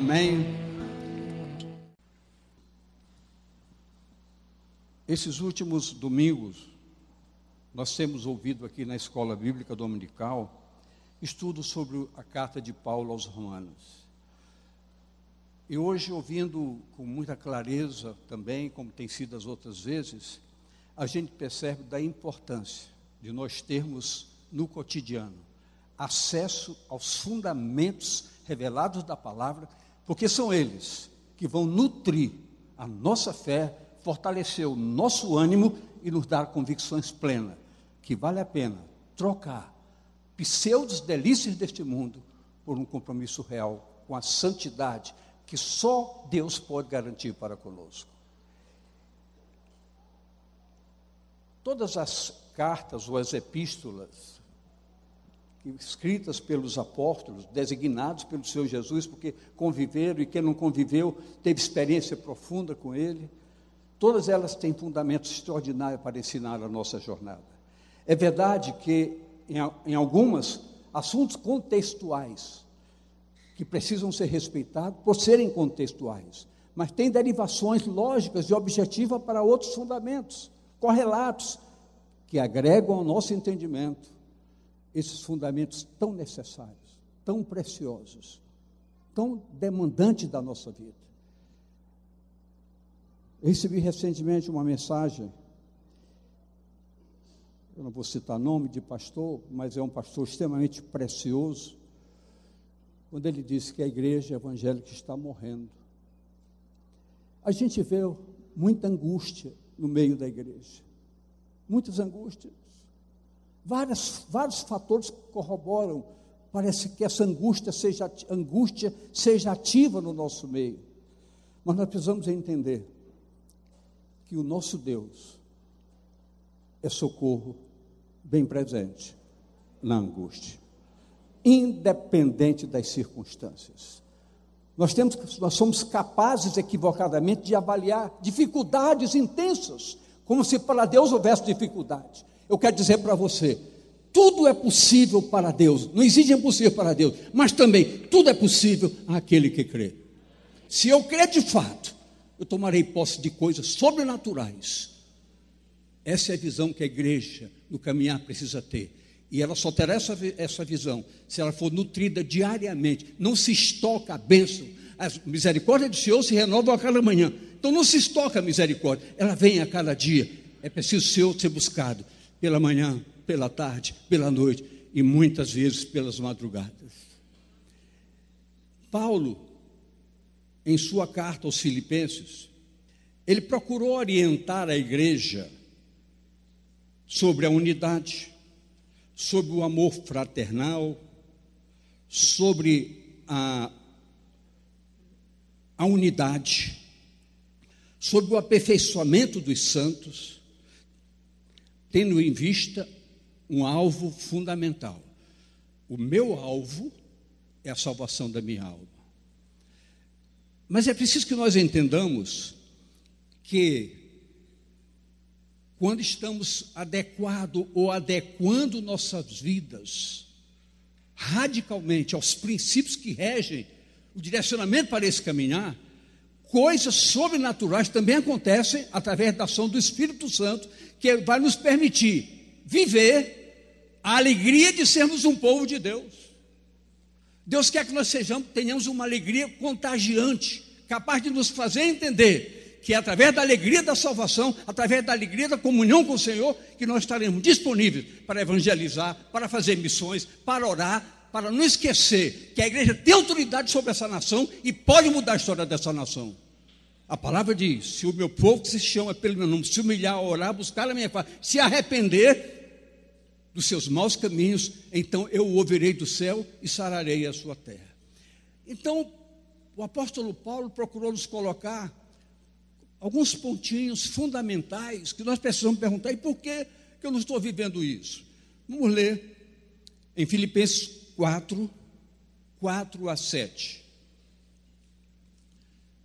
Amém. Esses últimos domingos, nós temos ouvido aqui na Escola Bíblica Dominical estudo sobre a carta de Paulo aos Romanos. E hoje, ouvindo com muita clareza também, como tem sido as outras vezes, a gente percebe da importância de nós termos no cotidiano acesso aos fundamentos revelados da palavra, porque são eles que vão nutrir a nossa fé, fortalecer o nosso ânimo e nos dar convicções plenas que vale a pena trocar pseudos delícias deste mundo por um compromisso real com a santidade que só Deus pode garantir para conosco. Todas as cartas ou as epístolas escritas pelos apóstolos, designados pelo Senhor Jesus, porque conviveram e quem não conviveu teve experiência profunda com Ele. Todas elas têm fundamentos extraordinários para ensinar a nossa jornada. É verdade que em, em algumas assuntos contextuais que precisam ser respeitados por serem contextuais, mas tem derivações lógicas e objetivas para outros fundamentos, correlatos que agregam ao nosso entendimento esses fundamentos tão necessários, tão preciosos, tão demandantes da nossa vida. Eu recebi recentemente uma mensagem, eu não vou citar nome de pastor, mas é um pastor extremamente precioso, quando ele disse que a igreja evangélica está morrendo. A gente vê muita angústia no meio da igreja, muitas angústias. Várias, vários fatores corroboram. Parece que essa angústia seja, angústia seja ativa no nosso meio. Mas nós precisamos entender que o nosso Deus é socorro bem presente na angústia, independente das circunstâncias. Nós, temos, nós somos capazes equivocadamente de avaliar dificuldades intensas, como se para Deus houvesse dificuldade eu quero dizer para você: tudo é possível para Deus, não existe impossível para Deus, mas também tudo é possível àquele que crê. Se eu crer de fato, eu tomarei posse de coisas sobrenaturais. Essa é a visão que a igreja no caminhar precisa ter. E ela só terá essa, essa visão se ela for nutrida diariamente. Não se estoca a bênção. A misericórdia do Senhor se renova a cada manhã. Então não se estoca a misericórdia. Ela vem a cada dia. É preciso o Senhor ser buscado pela manhã, pela tarde, pela noite e muitas vezes pelas madrugadas. Paulo, em sua carta aos Filipenses, ele procurou orientar a igreja sobre a unidade, sobre o amor fraternal, sobre a, a unidade, sobre o aperfeiçoamento dos santos tendo em vista um alvo fundamental. O meu alvo é a salvação da minha alma. Mas é preciso que nós entendamos que quando estamos adequado ou adequando nossas vidas radicalmente aos princípios que regem o direcionamento para esse caminhar, coisas sobrenaturais também acontecem através da ação do Espírito Santo, que vai nos permitir viver a alegria de sermos um povo de Deus. Deus quer que nós sejamos, tenhamos uma alegria contagiante, capaz de nos fazer entender que é através da alegria da salvação, através da alegria da comunhão com o Senhor, que nós estaremos disponíveis para evangelizar, para fazer missões, para orar, para não esquecer que a igreja tem autoridade sobre essa nação e pode mudar a história dessa nação. A palavra diz: se o meu povo que se chama pelo meu nome se humilhar, orar, buscar a minha face, se arrepender dos seus maus caminhos, então eu o ouvirei do céu e sararei a sua terra. Então, o apóstolo Paulo procurou nos colocar alguns pontinhos fundamentais que nós precisamos perguntar: e por que, eu não estou vivendo isso? Vamos ler em Filipenses 4, 4 a 7.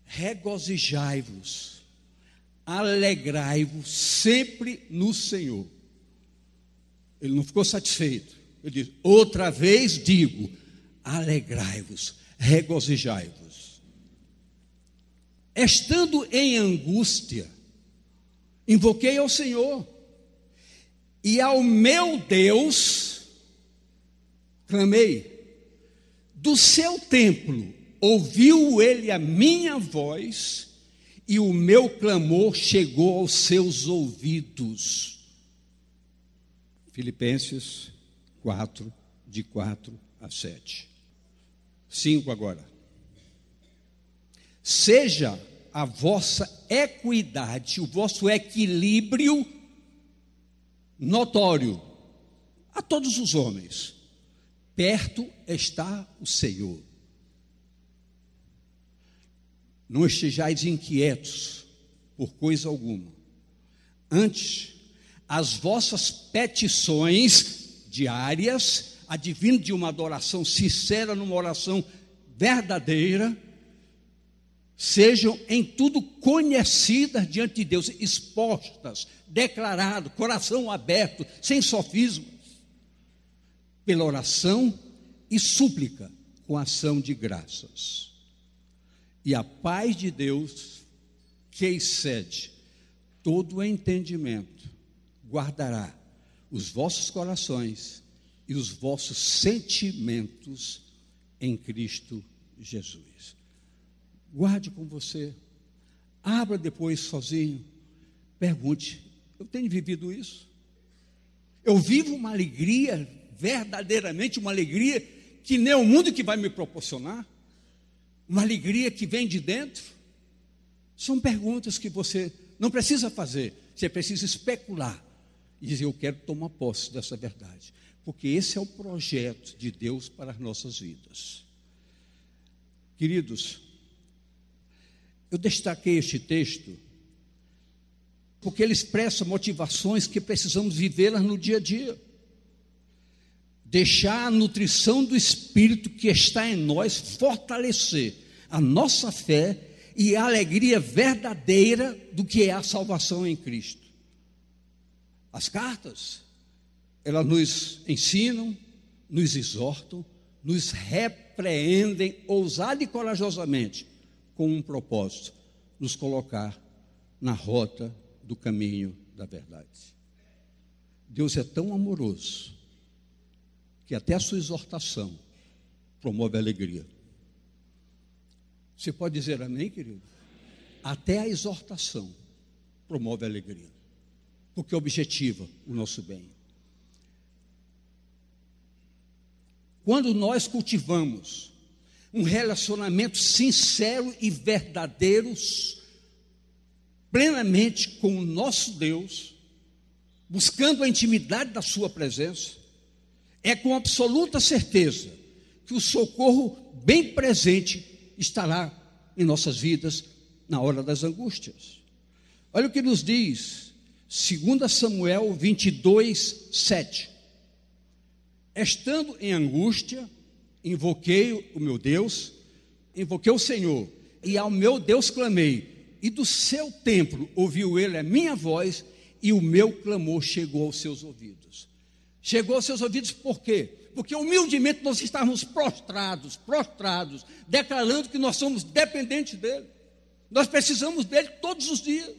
Regozijai-vos, alegrai-vos sempre no Senhor. Ele não ficou satisfeito. Ele diz: outra vez digo, alegrai-vos, regozijai-vos. Estando em angústia, invoquei ao Senhor, e ao meu Deus clamei. Do seu templo ouviu ele a minha voz, e o meu clamor chegou aos seus ouvidos. Filipenses 4, de 4 a 7. 5 agora. Seja a vossa equidade, o vosso equilíbrio notório a todos os homens. Perto está o Senhor. Não estejais inquietos por coisa alguma. Antes, as vossas petições diárias, advindo de uma adoração sincera, numa oração verdadeira, sejam em tudo conhecidas diante de Deus, expostas, declarado, coração aberto, sem sofismas, pela oração e súplica com ação de graças. E a paz de Deus, que excede todo o entendimento, guardará os vossos corações e os vossos sentimentos em Cristo Jesus. Guarde com você. Abra depois sozinho. Pergunte: eu tenho vivido isso? Eu vivo uma alegria, verdadeiramente uma alegria que nem o mundo que vai me proporcionar? Uma alegria que vem de dentro? São perguntas que você não precisa fazer, você precisa especular e dizer: Eu quero tomar posse dessa verdade, porque esse é o projeto de Deus para as nossas vidas. Queridos, eu destaquei este texto porque ele expressa motivações que precisamos vivê-las no dia a dia. Deixar a nutrição do Espírito que está em nós fortalecer a nossa fé e a alegria verdadeira do que é a salvação em Cristo. As cartas, elas nos ensinam, nos exortam, nos repreendem ousada e corajosamente com um propósito: nos colocar na rota do caminho da verdade. Deus é tão amoroso que até a sua exortação promove alegria. Você pode dizer amém, querido? Até a exortação promove alegria, porque objetiva o nosso bem. Quando nós cultivamos um relacionamento sincero e verdadeiro plenamente com o nosso Deus, buscando a intimidade da Sua presença, é com absoluta certeza que o socorro bem presente estará em nossas vidas na hora das angústias. Olha o que nos diz 2 Samuel 22, 7. Estando em angústia, invoquei o meu Deus, invoquei o Senhor, e ao meu Deus clamei, e do seu templo ouviu ele a minha voz, e o meu clamor chegou aos seus ouvidos. Chegou aos seus ouvidos por quê? Porque humildemente nós estávamos prostrados, prostrados, declarando que nós somos dependentes dele. Nós precisamos dele todos os dias.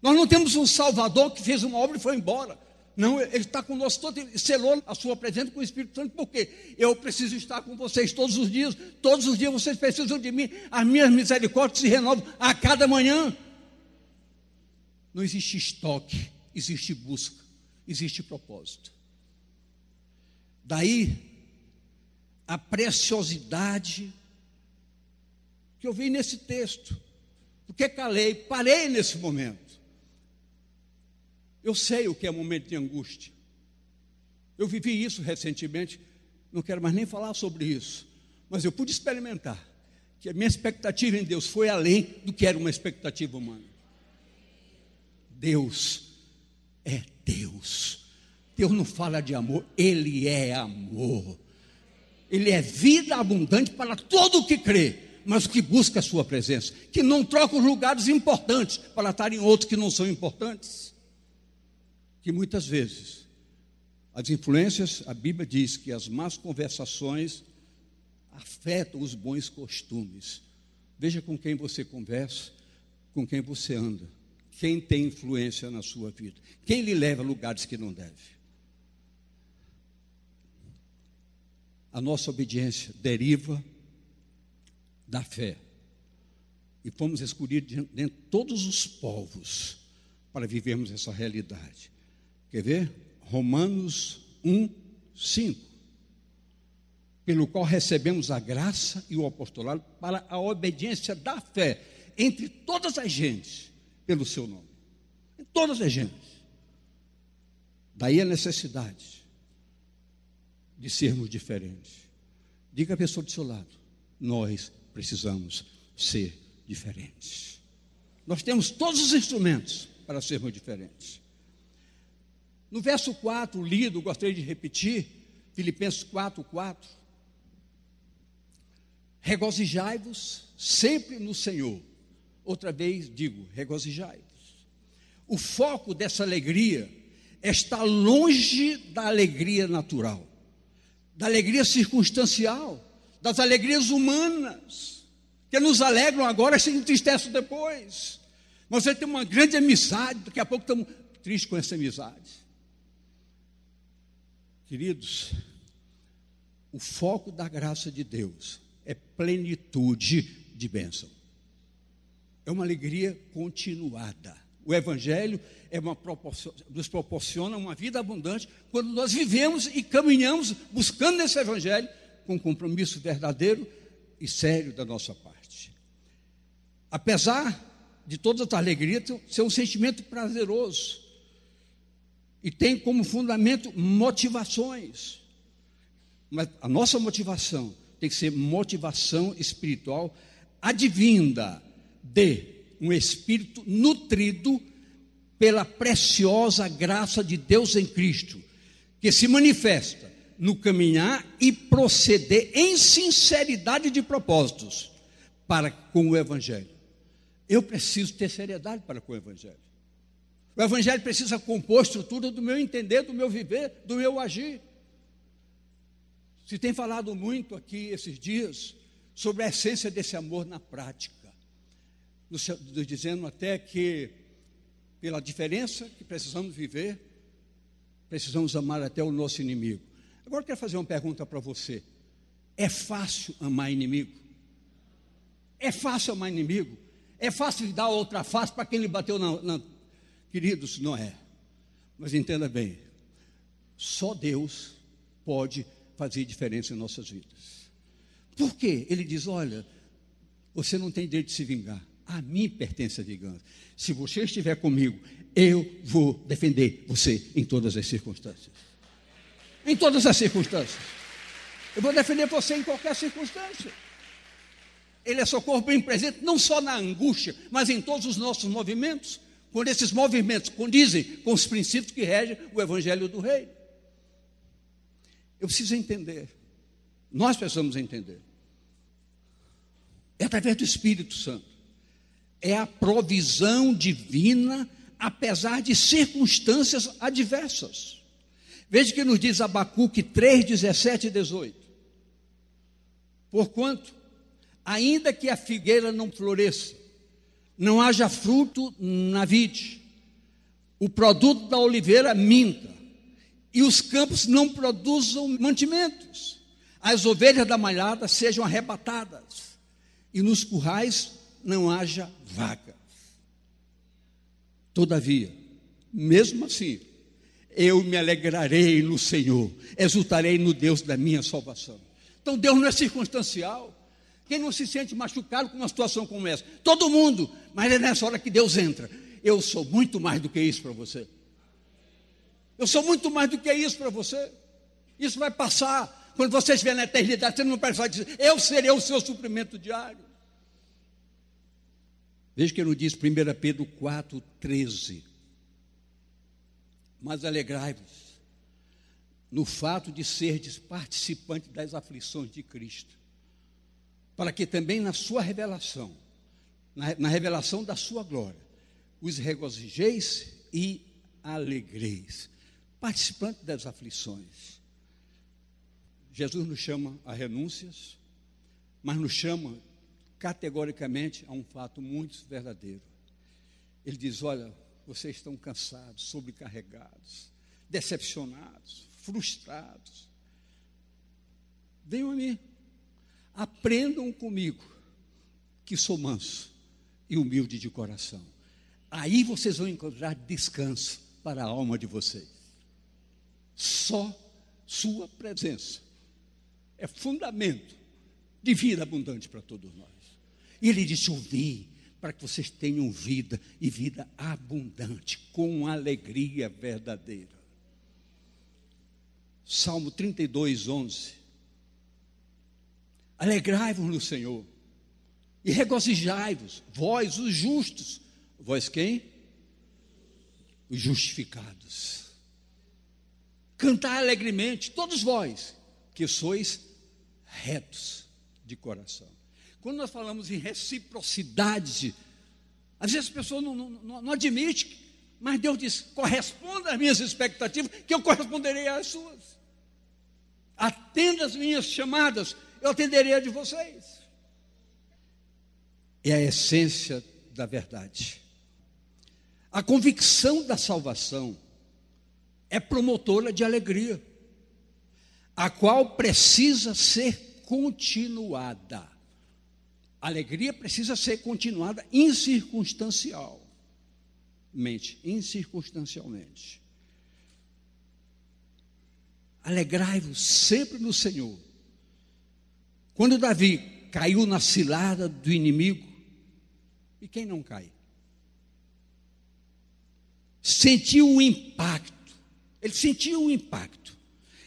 Nós não temos um Salvador que fez uma obra e foi embora. Não, Ele está conosco todo, ele selou a sua presença com o Espírito Santo, porque eu preciso estar com vocês todos os dias, todos os dias vocês precisam de mim, as minhas misericórdias se renovam a cada manhã. Não existe estoque, existe busca, existe propósito. Daí a preciosidade que eu vi nesse texto, porque calei, parei nesse momento. Eu sei o que é momento de angústia. Eu vivi isso recentemente, não quero mais nem falar sobre isso, mas eu pude experimentar que a minha expectativa em Deus foi além do que era uma expectativa humana. Deus é Deus. Deus não fala de amor, Ele é amor. Ele é vida abundante para todo o que crê, mas o que busca a sua presença, que não troca os lugares importantes para estar em outros que não são importantes que muitas vezes as influências, a Bíblia diz que as más conversações afetam os bons costumes. Veja com quem você conversa, com quem você anda, quem tem influência na sua vida, quem lhe leva a lugares que não deve. A nossa obediência deriva da fé. E fomos escolhidos dentre todos os povos para vivermos essa realidade. Quer ver? Romanos 1, 5. Pelo qual recebemos a graça e o apostolado para a obediência da fé entre todas as gentes, pelo seu nome. Em todas as gentes. Daí a necessidade de sermos diferentes. Diga a pessoa do seu lado: nós precisamos ser diferentes. Nós temos todos os instrumentos para sermos diferentes. No verso 4, lido, gostaria de repetir, Filipenses 4, 4. Regozijai-vos sempre no Senhor. Outra vez digo, regozijai-vos. O foco dessa alegria está longe da alegria natural, da alegria circunstancial, das alegrias humanas, que nos alegram agora e se entristecem depois. Você tem uma grande amizade, daqui a pouco estamos tristes com essa amizade. Queridos, o foco da graça de Deus é plenitude de bênção. É uma alegria continuada. O Evangelho é nos proporciona uma vida abundante quando nós vivemos e caminhamos buscando esse Evangelho com compromisso verdadeiro e sério da nossa parte. Apesar de toda essa alegria, ser um sentimento prazeroso e tem como fundamento motivações. Mas a nossa motivação tem que ser motivação espiritual advinda de um espírito nutrido pela preciosa graça de Deus em Cristo, que se manifesta no caminhar e proceder em sinceridade de propósitos para com o Evangelho. Eu preciso ter seriedade para com o Evangelho. O Evangelho precisa compor estrutura do meu entender, do meu viver, do meu agir. Se tem falado muito aqui esses dias sobre a essência desse amor na prática, nos, dizendo até que, pela diferença que precisamos viver, precisamos amar até o nosso inimigo. Agora eu quero fazer uma pergunta para você: é fácil amar inimigo? É fácil amar inimigo? É fácil dar outra face para quem lhe bateu na, na Queridos, não é. Mas entenda bem, só Deus pode fazer diferença em nossas vidas. Por quê? Ele diz: olha, você não tem direito de se vingar. A mim pertence a vingança. Se você estiver comigo, eu vou defender você em todas as circunstâncias. Em todas as circunstâncias. Eu vou defender você em qualquer circunstância. Ele é socorro bem presente, não só na angústia, mas em todos os nossos movimentos quando esses movimentos condizem com os princípios que regem o Evangelho do Rei. Eu preciso entender, nós precisamos entender. É através do Espírito Santo, é a provisão divina, apesar de circunstâncias adversas. Veja que nos diz Abacuque 3, 17 e 18. Porquanto, ainda que a figueira não floresça, não haja fruto na vide, o produto da oliveira minta, e os campos não produzam mantimentos, as ovelhas da malhada sejam arrebatadas, e nos currais não haja vagas. Todavia, mesmo assim, eu me alegrarei no Senhor, exultarei no Deus da minha salvação. Então Deus não é circunstancial. Quem não se sente machucado com uma situação como essa? Todo mundo, mas é nessa hora que Deus entra. Eu sou muito mais do que isso para você. Eu sou muito mais do que isso para você. Isso vai passar. Quando você estiver na eternidade, você não vai dizer, eu serei o seu suprimento diário. Veja que ele diz 1 Pedro 4, 13. Mas alegrai-vos no fato de serdes participantes das aflições de Cristo para que também na sua revelação, na, na revelação da sua glória, os regozijeis e alegreis, participante das aflições. Jesus nos chama a renúncias, mas nos chama categoricamente a um fato muito verdadeiro. Ele diz: Olha, vocês estão cansados, sobrecarregados, decepcionados, frustrados. Venham a mim, aprendam comigo, que sou manso e humilde de coração. Aí vocês vão encontrar descanso para a alma de vocês. Só Sua presença é fundamento de vida abundante para todos nós. E Ele disse: Ouvi, para que vocês tenham vida e vida abundante, com alegria verdadeira. Salmo 32, 11. Alegrai-vos no Senhor e regozijai-vos, vós os justos. Vós quem? Os justificados. Cantai alegremente, todos vós, que sois retos de coração. Quando nós falamos em reciprocidade, às vezes as pessoas não, não, não, mas Deus diz: corresponda às minhas expectativas, que eu corresponderei às suas. Atenda as minhas chamadas, eu atenderei a de vocês. É a essência da verdade. A convicção da salvação é promotora de alegria, a qual precisa ser continuada. Alegria precisa ser continuada incircunstancialmente, incircunstancialmente. Alegrai-vos sempre no Senhor. Quando Davi caiu na cilada do inimigo, e quem não cai? Sentiu o impacto, ele sentiu o impacto.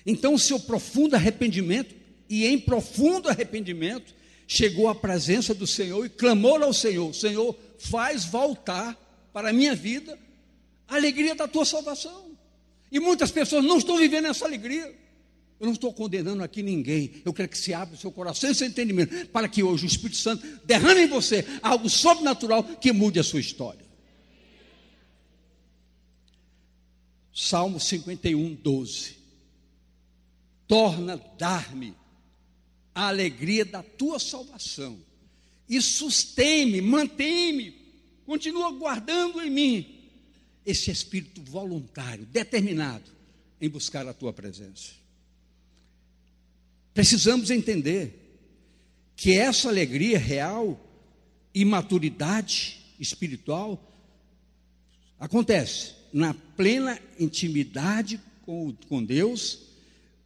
Então, seu profundo arrependimento, e em profundo arrependimento, chegou à presença do Senhor e clamou ao Senhor: Senhor, faz voltar para a minha vida a alegria da tua salvação. E muitas pessoas não estão vivendo essa alegria. Eu não estou condenando aqui ninguém. Eu quero que se abra o seu coração e seu entendimento para que hoje o Espírito Santo derrame em você algo sobrenatural que mude a sua história. Salmo 51, 12. Torna dar-me a alegria da tua salvação. E sustém-me, mantém-me, continua guardando em mim esse espírito voluntário, determinado em buscar a tua presença. Precisamos entender que essa alegria real e maturidade espiritual acontece na plena intimidade com, com Deus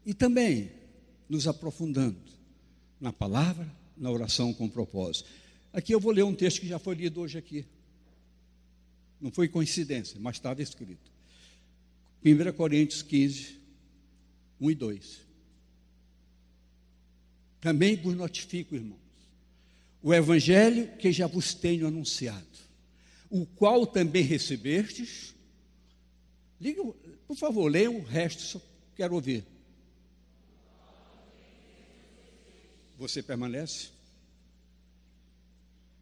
e também nos aprofundando na palavra, na oração com propósito. Aqui eu vou ler um texto que já foi lido hoje aqui. Não foi coincidência, mas estava escrito. 1 Coríntios 15, 1 e 2. Também vos notifico, irmãos, o evangelho que já vos tenho anunciado, o qual também recebestes. Por favor, leiam o resto, só quero ouvir. Você permanece?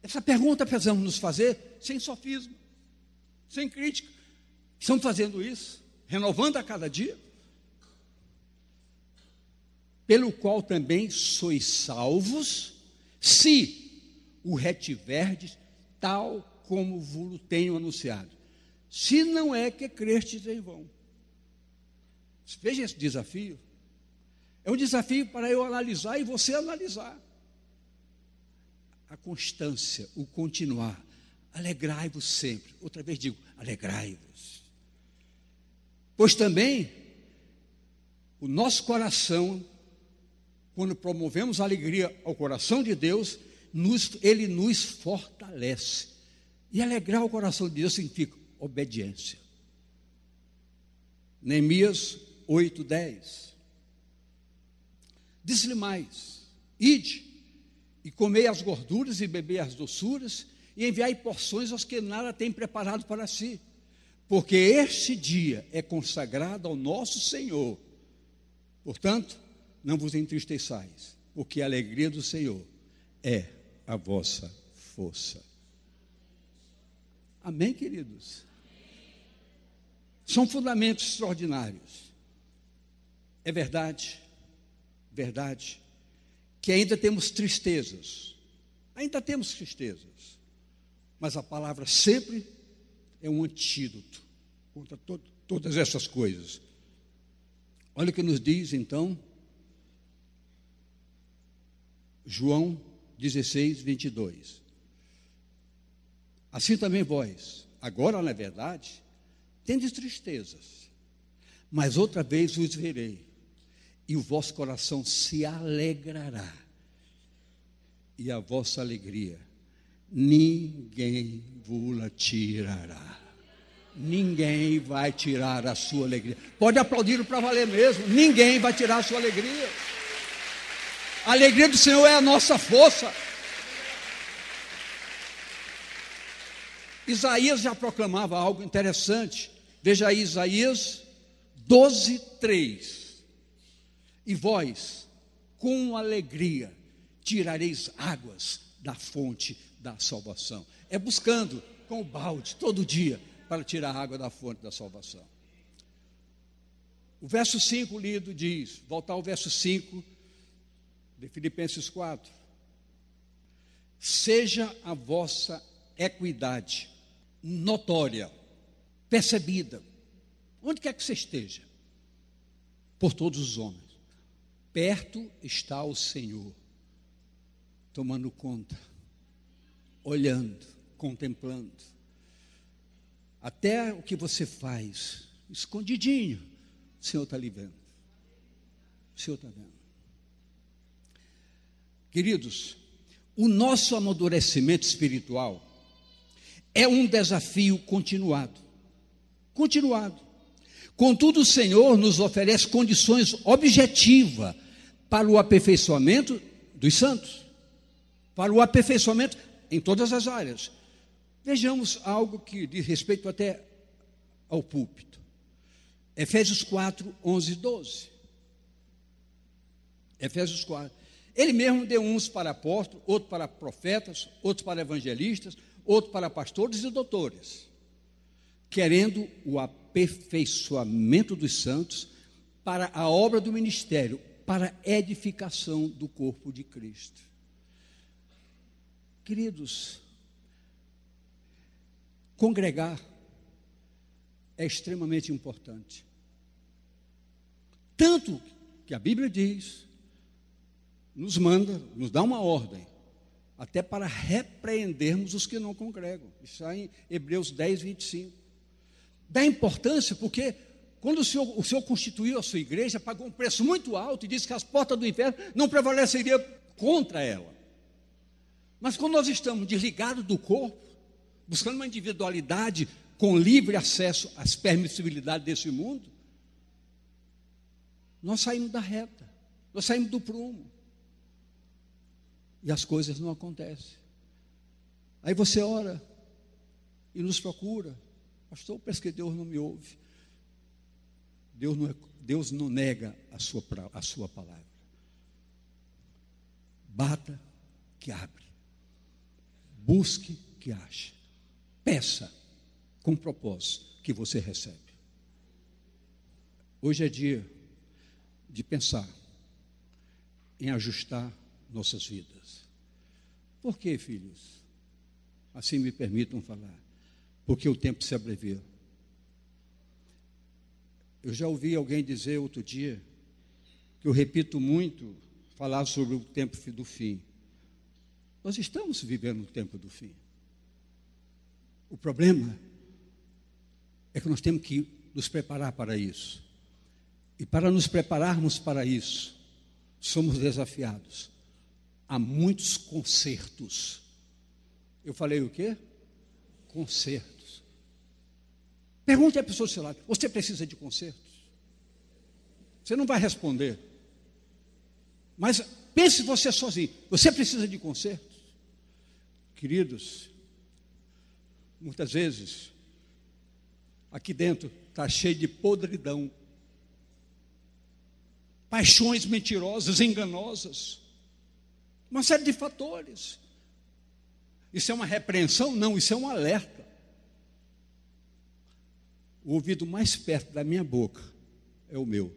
Essa pergunta precisamos nos fazer sem sofismo, sem crítica. Estamos fazendo isso, renovando a cada dia. Pelo qual também sois salvos, se o retiverdes, tal como vos tenho anunciado. Se não é que crestes em vão. Veja esse desafio. É um desafio para eu analisar e você analisar. A constância, o continuar. Alegrai-vos sempre. Outra vez digo, alegrai-vos. Pois também o nosso coração, quando promovemos alegria ao coração de Deus, nos, ele nos fortalece. E alegrar o coração de Deus significa obediência. Neemias 8, 10. Diz-lhe mais: Ide e comei as gorduras e bebei as doçuras, e enviai porções aos que nada têm preparado para si, porque este dia é consagrado ao nosso Senhor. Portanto, não vos entristeçais, porque a alegria do Senhor é a vossa força. Amém, queridos? São fundamentos extraordinários. É verdade verdade, que ainda temos tristezas, Ainda temos tristezas, mas a palavra sempre é um antídoto contra to todas essas coisas. Olha o que nos diz então João 16, 22. Assim também vós, agora na verdade, tendes tristezas, mas outra vez vos verei, e o vosso coração se alegrará, e a vossa alegria ninguém vos tirará. Ninguém vai tirar a sua alegria. Pode aplaudir para valer mesmo. Ninguém vai tirar a sua alegria. A alegria do Senhor é a nossa força. Isaías já proclamava algo interessante. Veja aí Isaías 12, 3. E vós, com alegria, tirareis águas da fonte da salvação. É buscando com o balde todo dia para tirar água da fonte da salvação. O verso 5 lido diz, voltar ao verso 5 de Filipenses 4. Seja a vossa equidade notória, percebida, onde quer que você esteja, por todos os homens. Perto está o Senhor, tomando conta, olhando, contemplando. Até o que você faz, escondidinho, o Senhor está ali vendo. O Senhor está vendo. Queridos, o nosso amadurecimento espiritual é um desafio continuado. Continuado. Contudo, o Senhor nos oferece condições objetivas para o aperfeiçoamento dos santos, para o aperfeiçoamento em todas as áreas. Vejamos algo que diz respeito até ao púlpito. Efésios 4, 11 e 12. Efésios 4. Ele mesmo deu uns para apóstolos, outros para profetas, outros para evangelistas, outros para pastores e doutores, querendo o aperfeiçoamento dos santos para a obra do ministério, para edificação do corpo de Cristo. Queridos, congregar é extremamente importante. Tanto que a Bíblia diz nos manda, nos dá uma ordem, até para repreendermos os que não congregam. Isso está em Hebreus 10, 25. Dá importância porque quando o Senhor, o Senhor constituiu a sua igreja, pagou um preço muito alto e disse que as portas do inferno não prevaleceriam contra ela. Mas quando nós estamos desligados do corpo, buscando uma individualidade com livre acesso às permissibilidades desse mundo, nós saímos da reta, nós saímos do prumo e as coisas não acontecem. Aí você ora e nos procura, pastor, parece que Deus não me ouve. Deus não, é, Deus não nega a sua, a sua palavra. Bata que abre, busque que ache, peça com propósito que você recebe. Hoje é dia de pensar em ajustar nossas vidas. Por que, filhos? Assim me permitam falar. Porque o tempo se abrevia. Eu já ouvi alguém dizer outro dia, que eu repito muito, falar sobre o tempo do fim. Nós estamos vivendo o tempo do fim. O problema é que nós temos que nos preparar para isso. E para nos prepararmos para isso, somos desafiados há muitos concertos. Eu falei o quê? Concertos. Pergunte à pessoa do seu lado: você precisa de concertos? Você não vai responder. Mas pense você sozinho: você precisa de concertos? Queridos, muitas vezes, aqui dentro está cheio de podridão, paixões mentirosas, enganosas uma série de fatores. Isso é uma repreensão? Não, isso é um alerta. O ouvido mais perto da minha boca é o meu.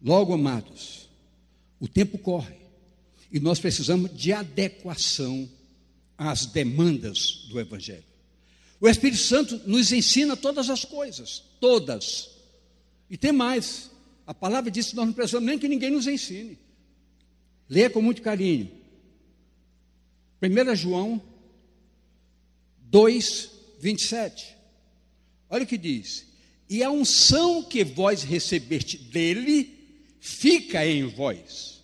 Logo, amados, o tempo corre E nós precisamos de adequação às demandas do Evangelho. O Espírito Santo nos ensina todas as coisas, todas. E tem mais. A palavra diz que nós não precisamos nem que ninguém nos ensine. Leia com muito carinho. 1 João 2, 27. Olha o que diz: E a unção que vós recebeste dele fica em vós,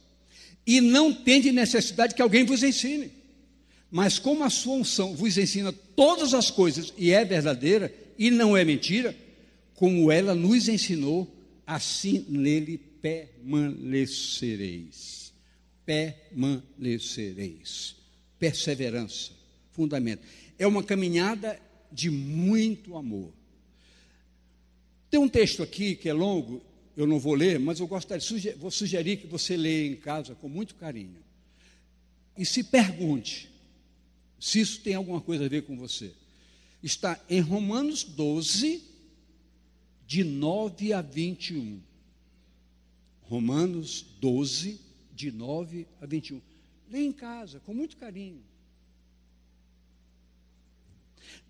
e não tende necessidade que alguém vos ensine. Mas como a sua unção vos ensina todas as coisas e é verdadeira e não é mentira, como ela nos ensinou, assim nele permanecereis. Permanecereis. Perseverança, fundamento. É uma caminhada de muito amor. Tem um texto aqui que é longo, eu não vou ler, mas eu gostaria, vou sugerir que você leia em casa com muito carinho. E se pergunte se isso tem alguma coisa a ver com você. Está em Romanos 12, de 9 a 21. Romanos 12, de 9 a 21. Leia em casa, com muito carinho.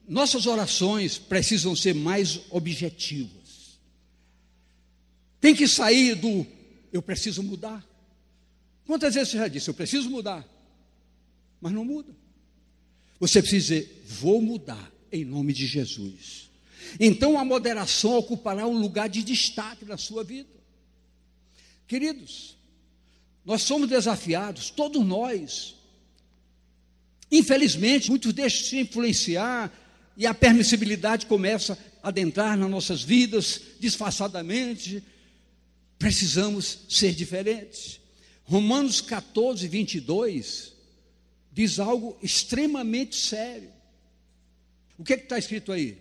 Nossas orações precisam ser mais objetivas. Tem que sair do eu preciso mudar. Quantas vezes você já disse, eu preciso mudar, mas não muda. Você precisa dizer, vou mudar em nome de Jesus. Então a moderação ocupará um lugar de destaque na sua vida. Queridos, nós somos desafiados, todos nós. Infelizmente, muitos deixam se influenciar e a permissibilidade começa a adentrar nas nossas vidas disfarçadamente. Precisamos ser diferentes. Romanos 14, 22 diz algo extremamente sério. O que é está escrito aí?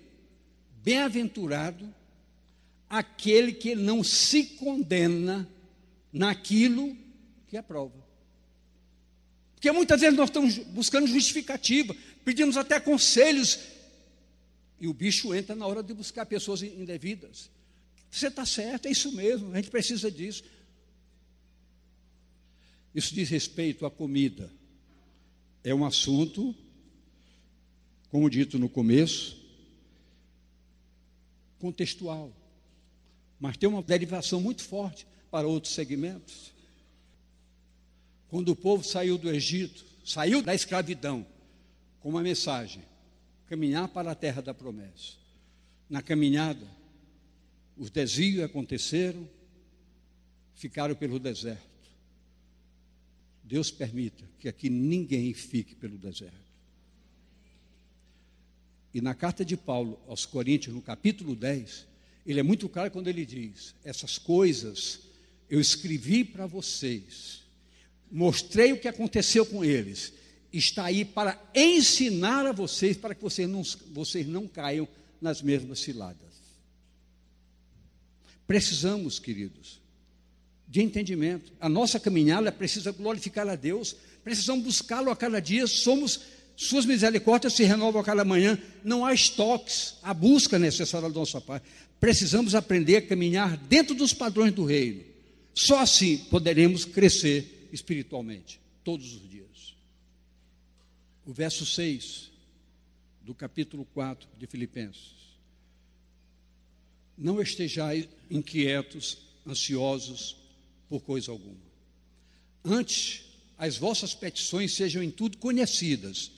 Bem-aventurado aquele que não se condena naquilo que aprova. Porque muitas vezes nós estamos buscando justificativa, pedimos até conselhos, e o bicho entra na hora de buscar pessoas indevidas. Você está certo, é isso mesmo, a gente precisa disso. Isso diz respeito à comida é um assunto, como dito no começo, contextual, mas tem uma derivação muito forte para outros segmentos. Quando o povo saiu do Egito, saiu da escravidão, com uma mensagem: caminhar para a terra da promessa. Na caminhada, os desvios aconteceram, ficaram pelo deserto. Deus permita que aqui ninguém fique pelo deserto. E na carta de Paulo aos Coríntios, no capítulo 10, ele é muito claro quando ele diz: Essas coisas eu escrevi para vocês, mostrei o que aconteceu com eles, está aí para ensinar a vocês, para que vocês não, vocês não caiam nas mesmas ciladas. Precisamos, queridos, de entendimento. A nossa caminhada precisa glorificar a Deus, precisamos buscá-lo a cada dia, somos suas misericórdias se renovam a cada manhã, não há estoques, a busca necessária da nossa parte. Precisamos aprender a caminhar dentro dos padrões do reino. Só assim poderemos crescer espiritualmente, todos os dias. O verso 6 do capítulo 4 de Filipenses. Não estejais inquietos, ansiosos por coisa alguma. Antes, as vossas petições sejam em tudo conhecidas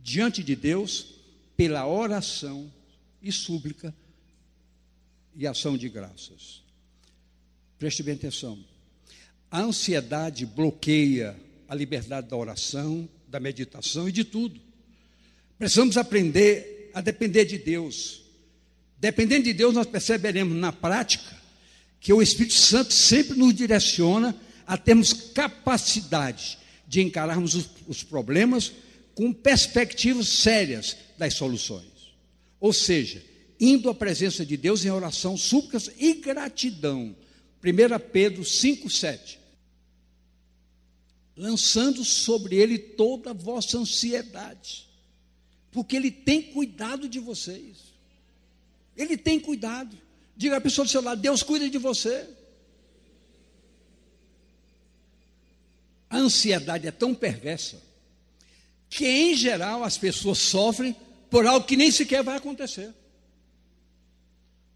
diante de Deus pela oração e súplica e ação de graças. Preste bem atenção. A ansiedade bloqueia a liberdade da oração, da meditação e de tudo. Precisamos aprender a depender de Deus. Dependendo de Deus, nós perceberemos na prática que o Espírito Santo sempre nos direciona a termos capacidade de encararmos os, os problemas com perspectivas sérias das soluções. Ou seja, indo à presença de Deus em oração, súplicas e gratidão. 1 Pedro 5,7. Lançando sobre ele toda a vossa ansiedade, porque ele tem cuidado de vocês. Ele tem cuidado. Diga à pessoa do seu lado: Deus cuida de você. a ansiedade é tão perversa que, em geral, as pessoas sofrem por algo que nem sequer vai acontecer.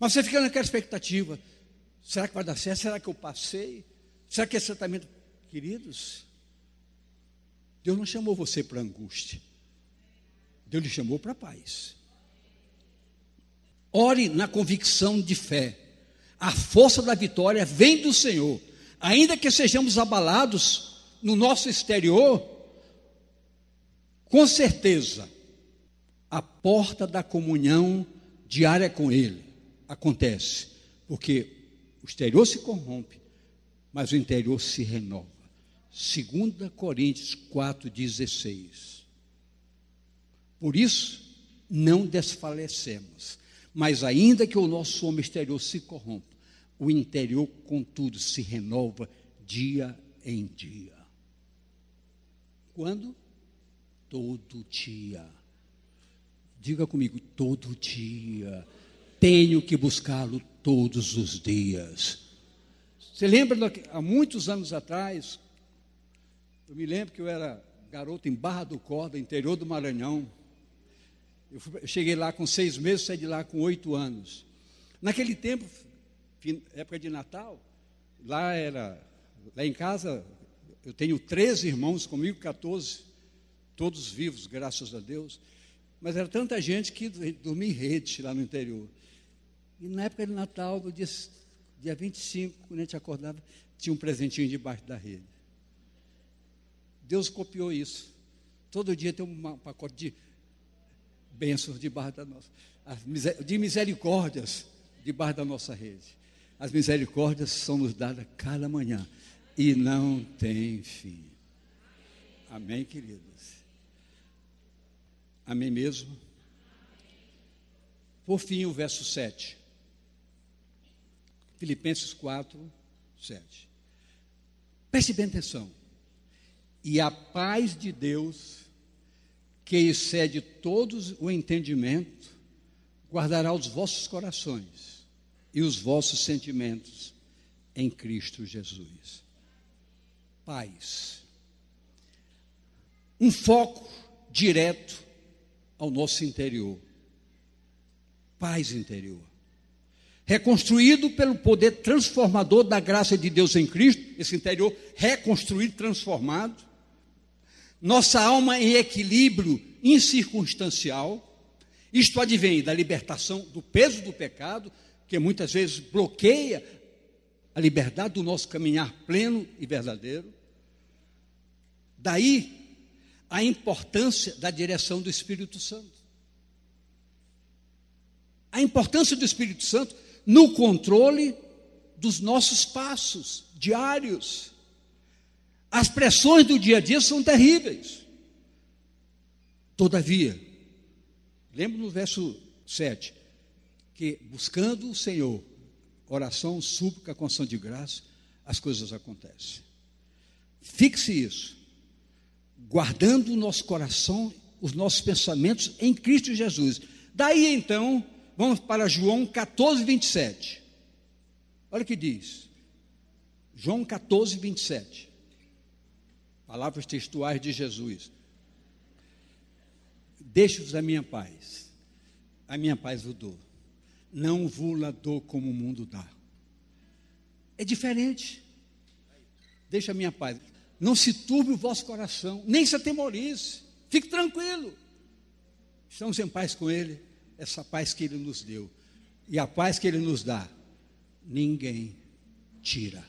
Mas você fica naquela expectativa: será que vai dar certo? Será que eu passei? Será que esse tratamento. Queridos, Deus não chamou você para angústia, Deus lhe chamou para paz. Ore na convicção de fé. A força da vitória vem do Senhor. Ainda que sejamos abalados no nosso exterior, com certeza, a porta da comunhão diária com Ele acontece, porque o exterior se corrompe, mas o interior se renova. 2 Coríntios 4,16. Por isso, não desfalecemos, mas ainda que o nosso homem exterior se corrompa, o interior, contudo, se renova dia em dia. Quando? Todo dia. Diga comigo, todo dia. Tenho que buscá-lo todos os dias. Você lembra, há muitos anos atrás, eu me lembro que eu era garoto em Barra do Corda, interior do Maranhão. Eu, fui, eu cheguei lá com seis meses, saí de lá com oito anos. Naquele tempo, época de Natal, lá era, lá em casa, eu tenho 13 irmãos comigo, 14, todos vivos, graças a Deus. Mas era tanta gente que dormia em rede lá no interior. E na época de Natal, no dia, dia 25, quando a gente acordava, tinha um presentinho debaixo da rede. Deus copiou isso. Todo dia tem um pacote de bênçãos debaixo da nossa, de misericórdias debaixo da nossa rede. As misericórdias são nos dadas cada manhã e não tem fim. Amém, queridos? Amém mesmo? Por fim, o verso 7. Filipenses 4, 7. Preste bem atenção. E a paz de Deus, que excede todos o entendimento, guardará os vossos corações e os vossos sentimentos em Cristo Jesus. Paz. Um foco direto ao nosso interior. Paz interior. Reconstruído pelo poder transformador da graça de Deus em Cristo, esse interior reconstruído, transformado. Nossa alma em equilíbrio incircunstancial. Isto advém da libertação do peso do pecado, que muitas vezes bloqueia a liberdade do nosso caminhar pleno e verdadeiro. Daí a importância da direção do Espírito Santo. A importância do Espírito Santo no controle dos nossos passos diários. As pressões do dia a dia são terríveis. Todavia, lembra no verso 7, que buscando o Senhor, oração, súplica, condição de graça, as coisas acontecem. Fixe isso, guardando o nosso coração, os nossos pensamentos em Cristo Jesus. Daí então, vamos para João 14, 27. Olha o que diz. João 14, 27. Palavras textuais de Jesus. Deixe-vos a minha paz. A minha paz vos dou não vos dou como o mundo dá. É diferente. Deixa a minha paz. Não se turbe o vosso coração, nem se atemorize. Fique tranquilo. Estamos em paz com Ele, essa paz que Ele nos deu. E a paz que Ele nos dá, ninguém tira.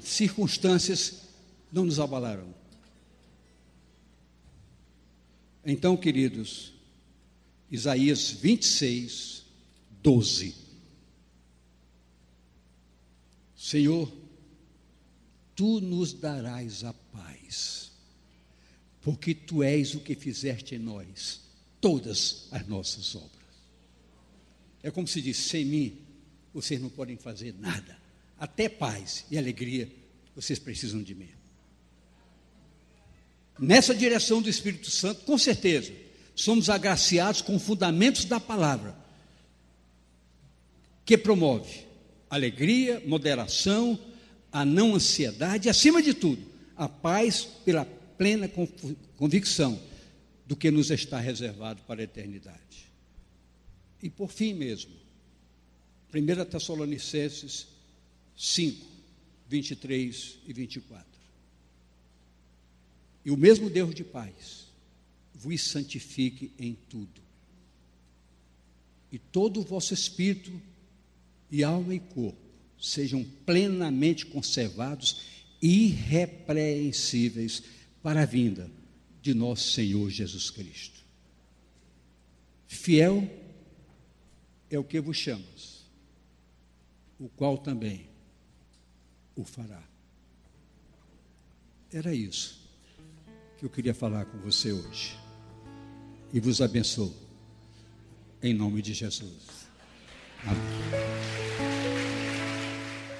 Circunstâncias não nos abalarão. Então, queridos, Isaías 26, 12. Senhor, tu nos darás a paz, porque tu és o que fizeste em nós todas as nossas obras. É como se diz: sem mim, vocês não podem fazer nada, até paz e alegria, vocês precisam de mim. Nessa direção do Espírito Santo, com certeza, somos agraciados com fundamentos da palavra, que promove alegria, moderação, a não ansiedade e, acima de tudo, a paz pela plena convicção do que nos está reservado para a eternidade. E por fim mesmo, 1 Tessalonicenses 5, 23 e 24. E o mesmo Deus de paz vos santifique em tudo. E todo o vosso espírito e alma e corpo sejam plenamente conservados irrepreensíveis para a vinda de nosso Senhor Jesus Cristo. Fiel é o que vos chamas, o qual também o fará. Era isso que eu queria falar com você hoje. E vos abençoo. Em nome de Jesus. Amém.